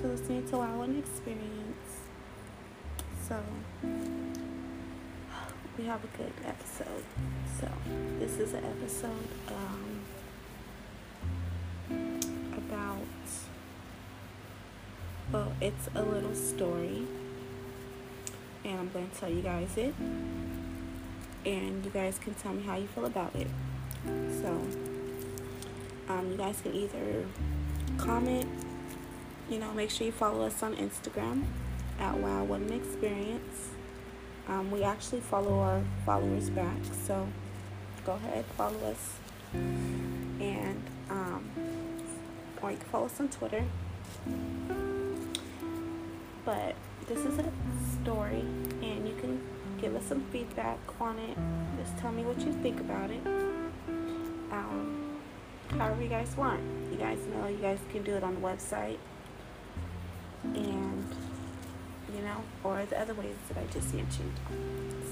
for listening to Wow and Experience. So, we have a good episode. So, this is an episode um, about, well, it's a little story. And I'm going to tell you guys it. And you guys can tell me how you feel about it. So, um, you guys can either comment, you know, make sure you follow us on Instagram at Wow an Experience. Um, we actually follow our followers back, so go ahead, follow us. And, um, or you can follow us on Twitter. But this is a story, and you can give us some feedback on it. Just tell me what you think about it. Um, however you guys want. You guys know you guys can do it on the website. Know, or the other ways that I just mentioned.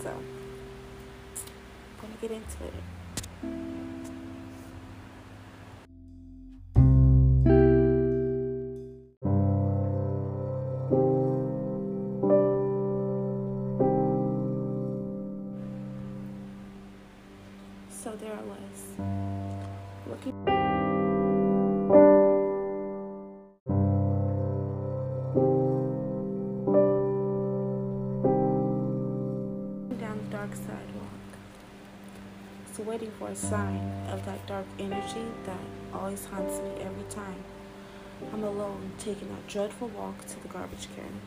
So, I'm going to get into it. Sign of that dark energy that always haunts me every time I'm alone taking that dreadful walk to the garbage can.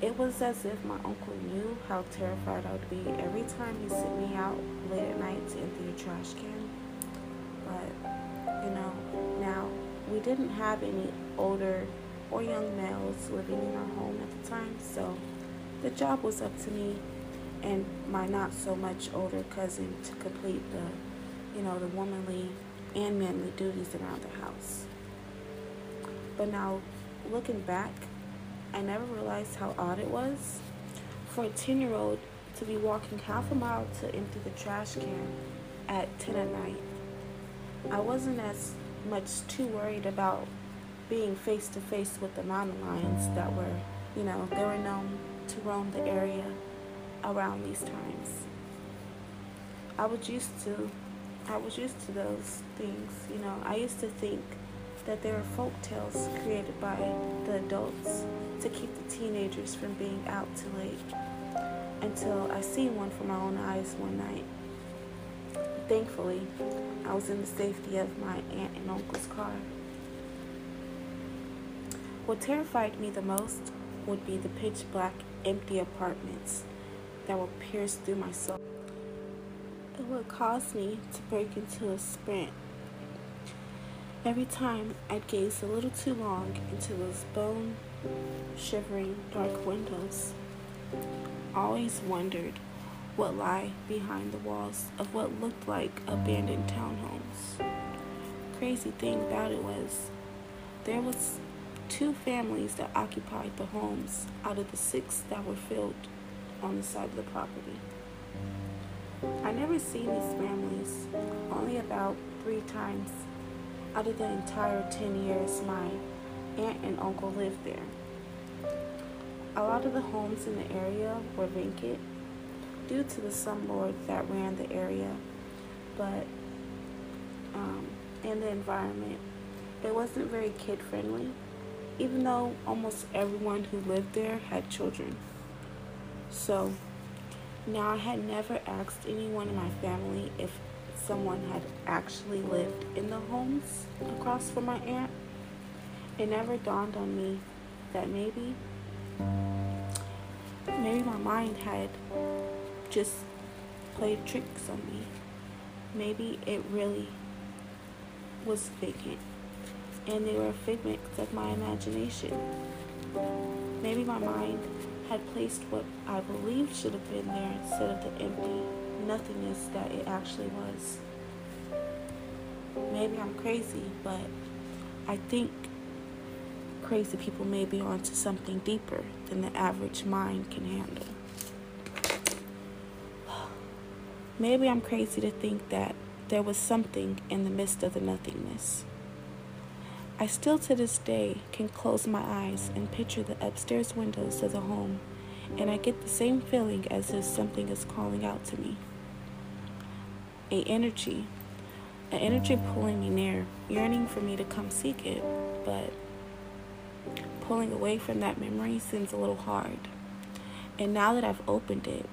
It was as if my uncle knew how terrified I would be every time he sent me out late at night to empty a trash can. But, you know, now we didn't have any older or young males living in our home at the time, so the job was up to me and my not so much older cousin to complete the, you know, the womanly and manly duties around the house. But now, looking back, I never realized how odd it was for a 10 year old to be walking half a mile to empty the trash can at 10 at night. I wasn't as much too worried about being face to face with the mountain lions that were, you know, they were known to roam the area around these times. I was used to I was used to those things, you know. I used to think that they were folk tales created by the adults to keep the teenagers from being out too late. Until I seen one for my own eyes one night. Thankfully, I was in the safety of my aunt and uncle's car. What terrified me the most would be the pitch black, empty apartments that will pierce through my soul. It would cause me to break into a sprint. Every time I'd gaze a little too long into those bone shivering dark windows, I always wondered what lay behind the walls of what looked like abandoned townhomes. Crazy thing about it was there was two families that occupied the homes out of the six that were filled on the side of the property. I never seen these families, only about three times out of the entire 10 years my aunt and uncle lived there. A lot of the homes in the area were vacant due to the slumlord that ran the area, but um, in the environment, it wasn't very kid friendly, even though almost everyone who lived there had children. So now I had never asked anyone in my family if someone had actually lived in the homes across from my aunt. It never dawned on me that maybe maybe my mind had just played tricks on me. Maybe it really was vacant and they were figments of my imagination. Maybe my mind had placed what I believed should have been there instead of the empty nothingness that it actually was. Maybe I'm crazy, but I think crazy people may be onto something deeper than the average mind can handle. Maybe I'm crazy to think that there was something in the midst of the nothingness. I still to this day can close my eyes and picture the upstairs windows of the home, and I get the same feeling as if something is calling out to me. A energy, an energy pulling me near, yearning for me to come seek it, but pulling away from that memory seems a little hard. And now that I've opened it,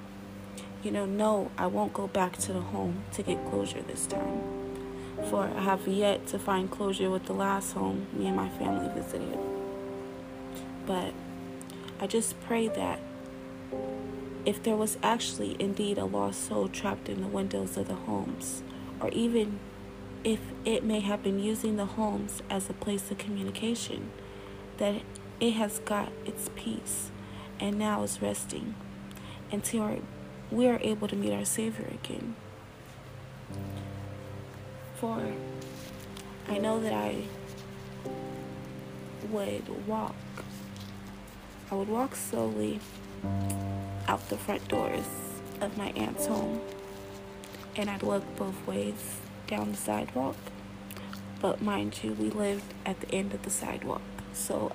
you know, no, I won't go back to the home to get closure this time. For I have yet to find closure with the last home me and my family visited. But I just pray that if there was actually indeed a lost soul trapped in the windows of the homes, or even if it may have been using the homes as a place of communication, that it has got its peace and now is resting until we are able to meet our Savior again. For I know that I would walk, I would walk slowly out the front doors of my aunt's home and I'd look both ways down the sidewalk. But mind you, we lived at the end of the sidewalk. So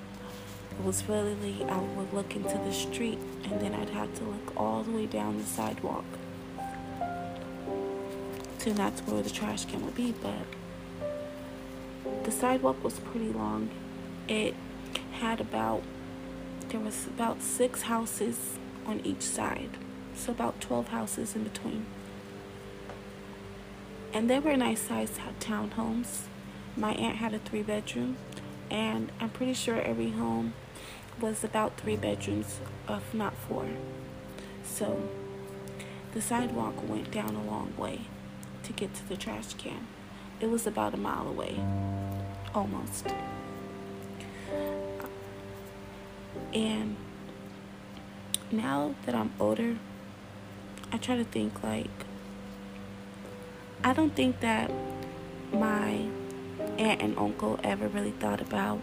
it was really, I would look into the street and then I'd have to look all the way down the sidewalk not to where the trash can would be. But the sidewalk was pretty long. It had about, there was about six houses on each side. So about 12 houses in between. And they were nice sized townhomes. My aunt had a three bedroom and I'm pretty sure every home was about three bedrooms, if not four. So the sidewalk went down a long way to get to the trash can. It was about a mile away, almost. And now that I'm older, I try to think like, I don't think that my aunt and uncle ever really thought about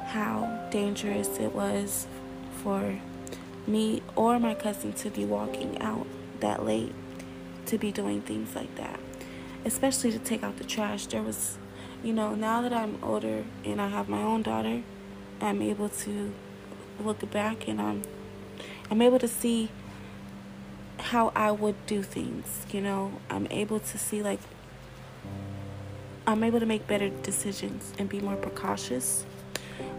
how dangerous it was for me or my cousin to be walking out that late to be doing things like that especially to take out the trash there was you know now that i'm older and i have my own daughter i'm able to look back and i'm i'm able to see how i would do things you know i'm able to see like I'm able to make better decisions and be more precautious.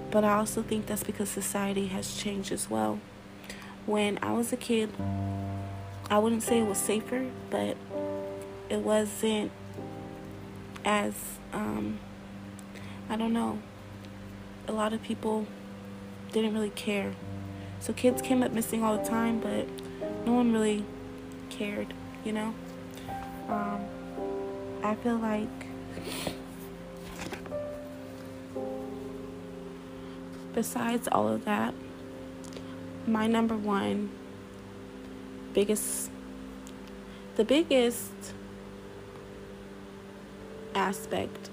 But I also think that's because society has changed as well. When I was a kid, I wouldn't say it was safer, but it wasn't as, um, I don't know, a lot of people didn't really care. So kids came up missing all the time, but no one really cared, you know? Um, I feel like besides all of that, my number one biggest, the biggest aspect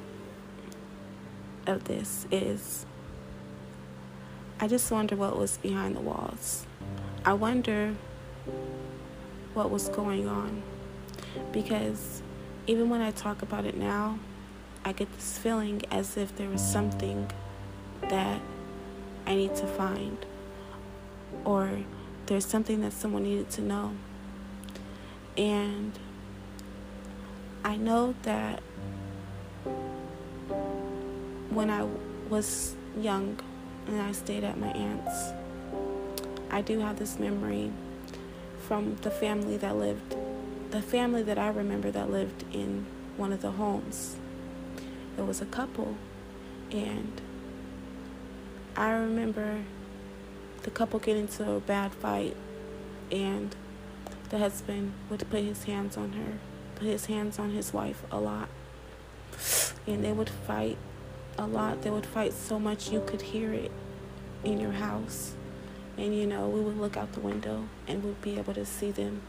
of this is I just wonder what was behind the walls. I wonder what was going on because even when I talk about it now, I get this feeling as if there was something that I need to find, or there's something that someone needed to know. And I know that when I was young and I stayed at my aunt's, I do have this memory from the family that lived, the family that I remember that lived in one of the homes. It was a couple, and I remember the couple get into a bad fight, and the husband would put his hands on her, put his hands on his wife a lot. And they would fight a lot. They would fight so much you could hear it in your house. And you know, we would look out the window and we'd be able to see them,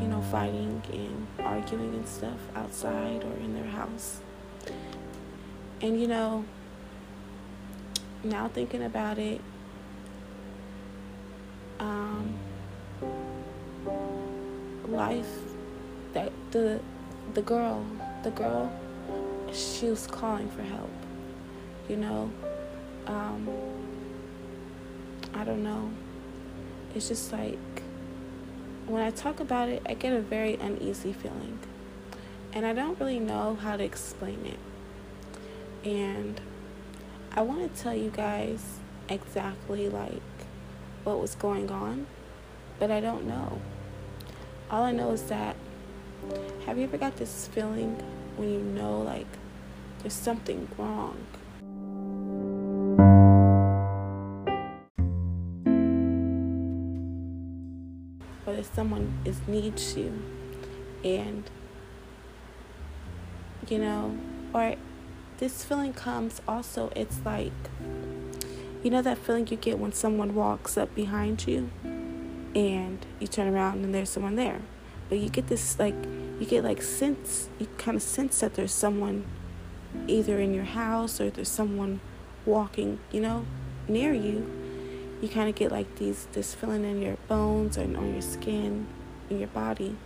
you know, fighting and arguing and stuff outside or in their house. And you know, now thinking about it, life that the the girl, the girl, she was calling for help. you know. Um, I don't know. It's just like when I talk about it, I get a very uneasy feeling. And I don't really know how to explain it. And I want to tell you guys exactly like what was going on, but I don't know. All I know is that have you ever got this feeling when you know like there's something wrong? Or that someone is needs you and you know, or this feeling comes also it's like you know that feeling you get when someone walks up behind you and you turn around and there's someone there. But you get this like you get like sense you kind of sense that there's someone either in your house or there's someone walking you know near you. You kind of get like these this feeling in your bones and on your skin in your body.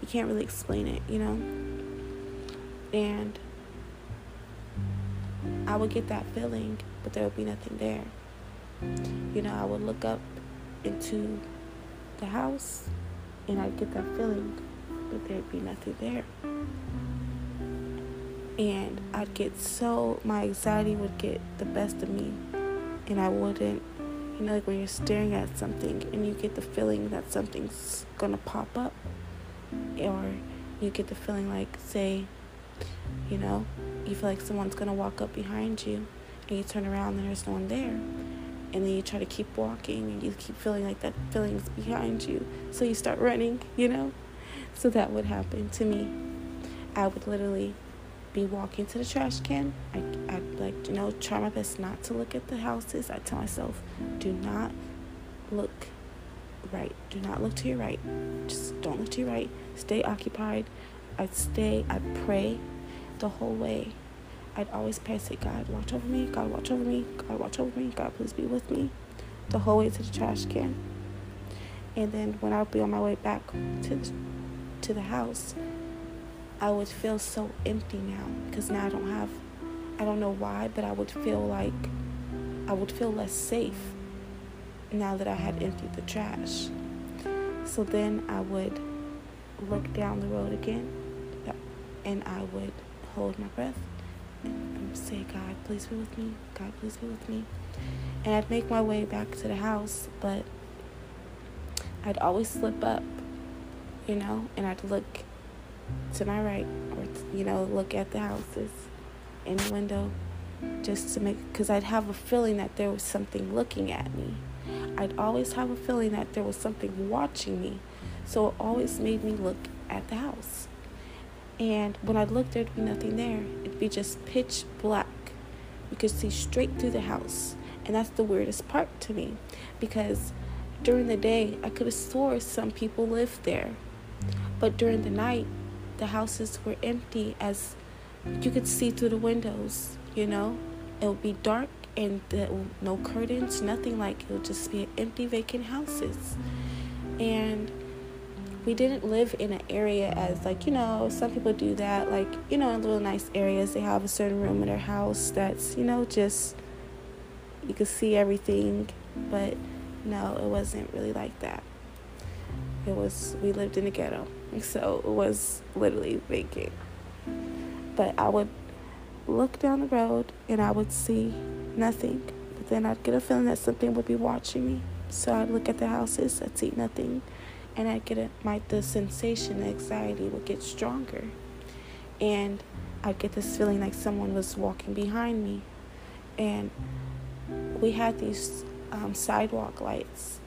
You can't really explain it you know? And i would get that feeling but there would be nothing there. You know i would look up into the house and I'd get that feeling, but there'd be nothing there. And I'd get so, my anxiety would get the best of me, and I wouldn't, you know, like when you're staring at something and you get the feeling that something's gonna pop up, or you get the feeling like, say, you know, you feel like someone's gonna walk up behind you, and you turn around and there's no one there and then you try to keep walking and you keep feeling like that feeling's behind you. So you start running you know? So that would happen to me. I would literally be walking to the trash can. I, i'd like you know try my best not to look at the houses. I tell myself do not look right. Do not look to your right. Just don't look to your right. Stay occupied. I'd stay i'd pray the whole way I'd always pray, say, God, watch over me. God, watch over me. God, watch over me. God, please be with me. The whole way to the trash can. And then when I'd be on my way back to the, to the house, I would feel so empty now because now I don't have, I don't know why, but I would feel like I would feel less safe now that I had emptied the trash. So then I would look down the road again and I would hold my breath say, God, please be with me. God, please be with me. And I'd make my way back to the house, but I'd always slip up, you know, and I'd look to my right or, you know, look at the houses in the window just to make, because I'd have a feeling that there was something looking at me. I'd always have a feeling that there was something watching me. So it always made me look at the house. And when I looked, there'd be nothing there. It'd be just pitch black. You could see straight through the house. And that's the weirdest part to me because during the day, I could have swore some people lived there. But during the night, the houses were empty as you could see through the windows, you know? It would be dark and the, no curtains, nothing like it would just be empty, vacant houses. And we didn't live in an area as like you know some people do that like you know in little nice areas they have a certain room in their house that's you know just you can see everything but no it wasn't really like that. It was we lived in a ghetto so it was literally vacant. But i would look down the road and i would see nothing but then i'd get a feeling that something would be watching me so i'd look at the houses i'd see nothing and I'd get it, my the sensation, the anxiety would get stronger, and I'd get this feeling like someone was walking behind me, and we had these um, sidewalk lights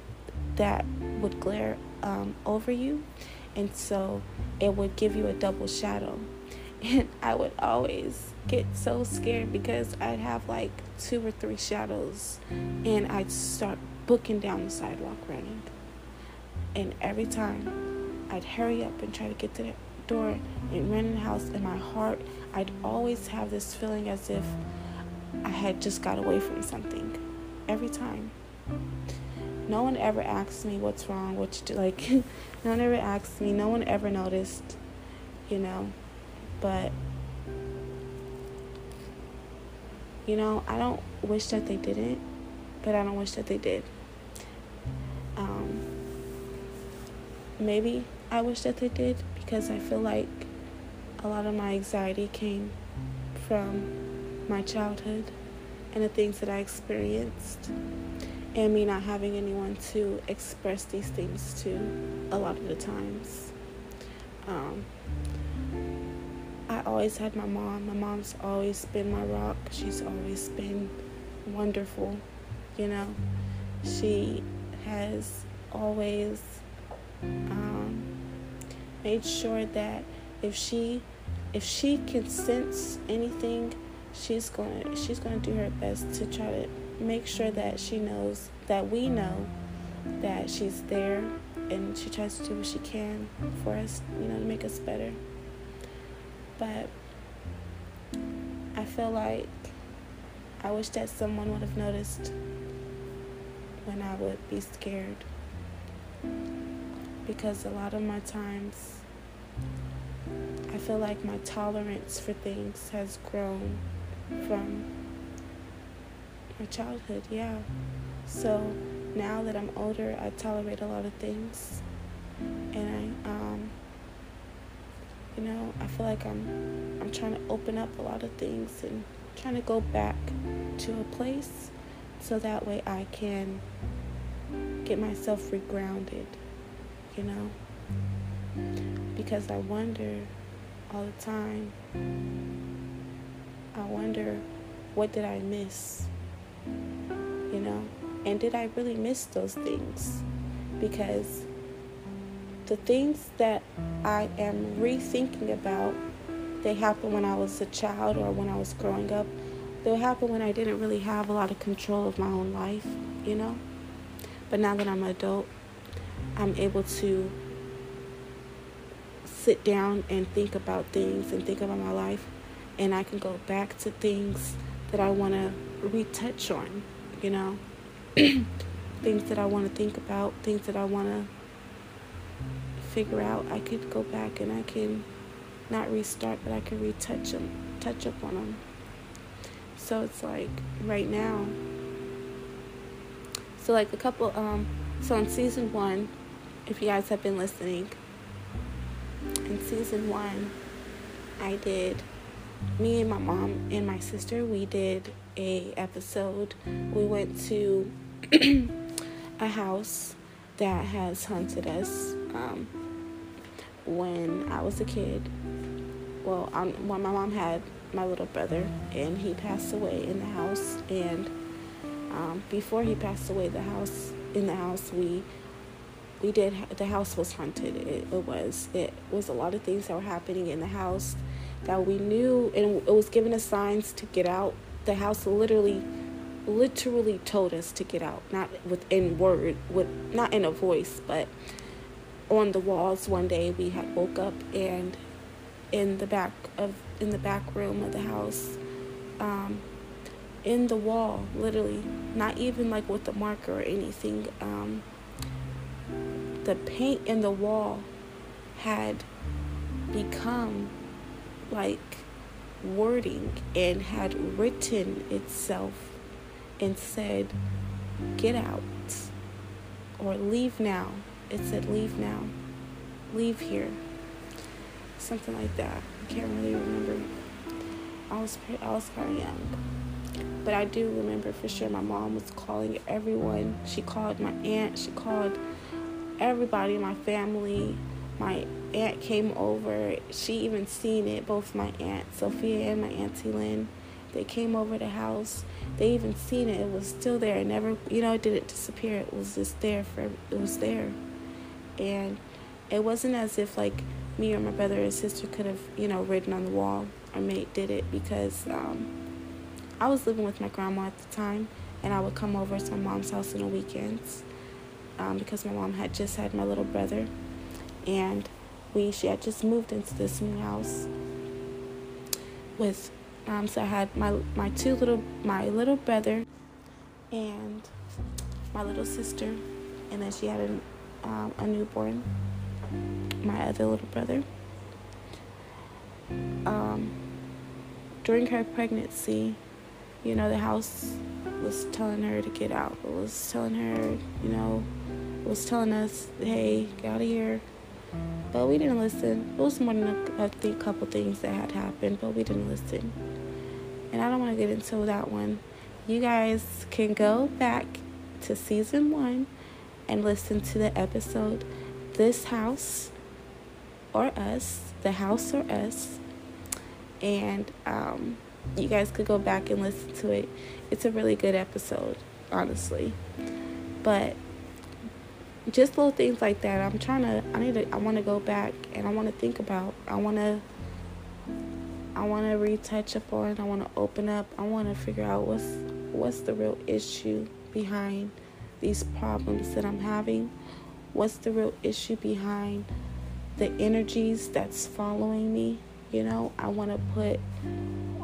that would glare um, over you, and so it would give you a double shadow, and I would always get so scared because I'd have like two or three shadows, and I'd start booking down the sidewalk running and every time I'd hurry up and try to get to the door and run in the house, in my heart, I'd always have this feeling as if I had just got away from something. Every time. No one ever asked me what's wrong, what you do. Like, no one ever asked me. No one ever noticed, you know. But You know, I don't wish that they didn't, but I don't wish that they did. Maybe I wish that they did because I feel like a lot of my anxiety came from my childhood and the things that I experienced, and me not having anyone to express these things to a lot of the times. Um, I always had my mom. My mom's always been my rock. She's always been wonderful, you know. She has always um, made sure that if she if she can sense anything, she's gonna she's gonna do her best to try to make sure that she knows that we know that she's there and she tries to do what she can for us, you know, to make us better. But I feel like I wish that someone would have noticed when I would be scared. Because a lot of my times, I feel like my tolerance for things has grown from my childhood, yeah. So now that I'm older, I tolerate a lot of things. And I, um, you know, I feel like I'm I'm trying to open up a lot of things and trying to go back to a place so that way I can get myself regrounded, you know? Because I wonder all the time. I wonder what did I miss? You know? And did I really miss those things? Because the things that I am rethinking about, they happened when I was a child or when I was growing up. They'll happen when I didn't really have a lot of control of my own life, you know? But now that I'm an adult, I'm able to sit down and think about things and think about my life, and I can go back to things that I want to retouch on, you know? things that I want to think about, things that I want to figure out, I could go back and I can not restart, but I can retouch them, touch up on them. So it's like right now. So like a couple, um, so in season one, if you guys have been listening, in season one, I did me and my mom and my sister. We did a episode. We went to a house that has haunted us. Um, when I was a kid. Well, when my mom had my little brother, and he passed away in the house. And um, before he passed away, the house in the house we we did the house was haunted. It, it was it was a lot of things that were happening in the house that we knew, and it was giving us signs to get out. The house literally literally told us to get out not within word with not in a voice but on the walls one day we had woke up and in the back of in the back room of the house um, in the wall literally not even like with a marker or anything um, the paint in the wall had become like wording and had written itself and said get out or leave now it said leave now, leave here, something like that. I can't really remember. I was I was of young, but I do remember for sure. My mom was calling everyone. She called my aunt. She called everybody in my family. My aunt came over. She even seen it. Both my aunt Sophia and my auntie Lynn. They came over the house. They even seen it. It was still there. It never, you know, it didn't disappear. It was just there for. It was there and it wasn't as if like me or my brother or sister could have you know written on the wall Our mate did it because um, I was living with my grandma at the time and I would come over to my mom's house on the weekends um, because my mom had just had my little brother and we she had just moved into this new house with um, so I had my my two little my little brother and my little sister and then she had a um, a newborn, my other little brother. Um, during her pregnancy, you know, the house was telling her to get out. It was telling her, you know, it was telling us, hey, get out of here. But we didn't listen. It was more than a, a couple things that had happened, but we didn't listen. And I don't want to get into that one. You guys can go back to season one and listen to the episode This House or Us, The House or Us. And um, you guys could go back and listen to it. It's a really good episode, honestly. But just little things like that. I'm trying to. I need to. I want to go back and I want to think about. I want to. I want to retouch upon. I want to open up. I want to figure out what's what's the real issue behind these problems that I'm having. What's the real issue behind the energies that's following me? You know, I want to put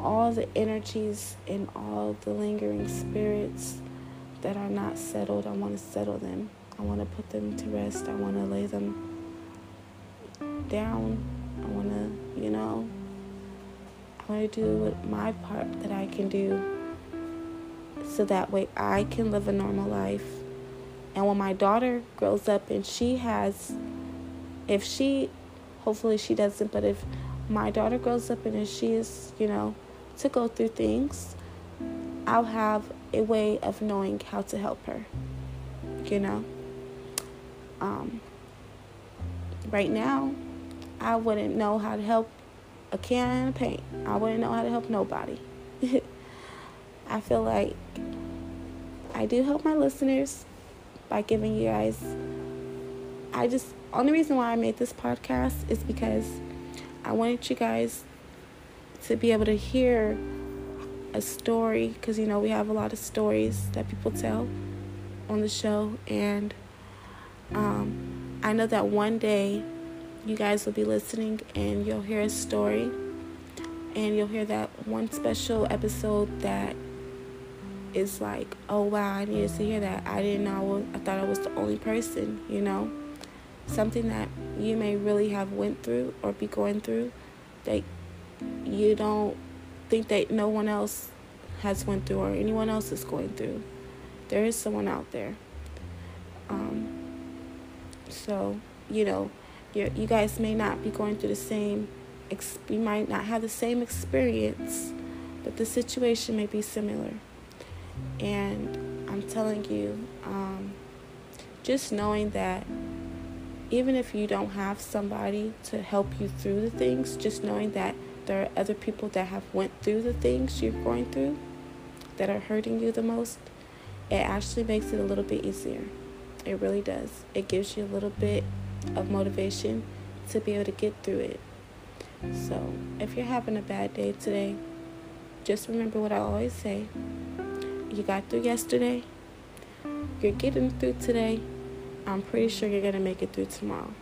all the energies and all the lingering spirits that are not settled. I want to settle them. I want to put them to rest. I want to lay them down. I want to, you know, I want to do my part that I can do so that way I can live a normal life. And when my daughter grows up and she has, if she, hopefully she doesn't, but if my daughter grows up and if she is, you know, to go through things, I'll have a way of knowing how to help her, you know. Um, right now, I wouldn't know how to help a can of paint. I wouldn't know how to help nobody. I feel like I do help my listeners by giving you guys. I just, only reason why I made this podcast is because I wanted you guys to be able to hear a story because you know we have a lot of stories that people tell on the show and um, I know that one day you guys will be listening and you'll hear a story and you'll hear that one special episode that is like, oh wow, I needed to hear that. I didn't know. I thought I was the only person, you know, something that you may really have went through or be going through you don't think that no one else has went through or anyone else is going through. There is someone out there. Um, so, you know, you you guys may not be going through the same, ex- you might not have the same experience, but the situation may be similar. And I'm telling you, um, just knowing that even if you don't have somebody to help you through the things, just knowing that there are other people that have went through the things you're going through that are hurting you the most, it actually makes it a little bit easier. It really does. It gives you a little bit of motivation to be able to get through it. So, if you're having a bad day today, just remember what I always say. You got through yesterday, you're getting through today. I'm pretty sure you're going to make it through tomorrow.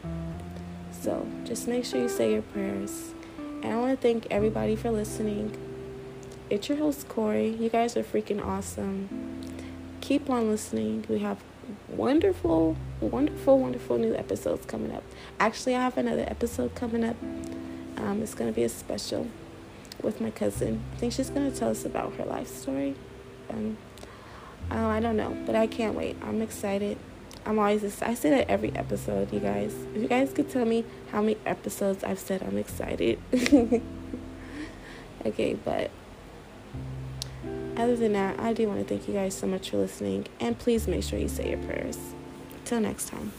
So, just make sure you say your prayers. And I want to thank everybody for listening. It's your host, Corey. You guys are freaking awesome. Keep on listening. We have wonderful, wonderful, wonderful new episodes coming up. Actually, I have another episode coming up. Um, it's going to be a special with my cousin. I think she's going to tell us about her life story. Um, uh, I don't know, but I can't wait. I'm excited. I'm always, I say that every episode, you guys. If you guys could tell me how many episodes I've said I'm excited. okay, but other than that, I do want to thank you guys so much for listening. And please make sure you say your prayers. Till next time.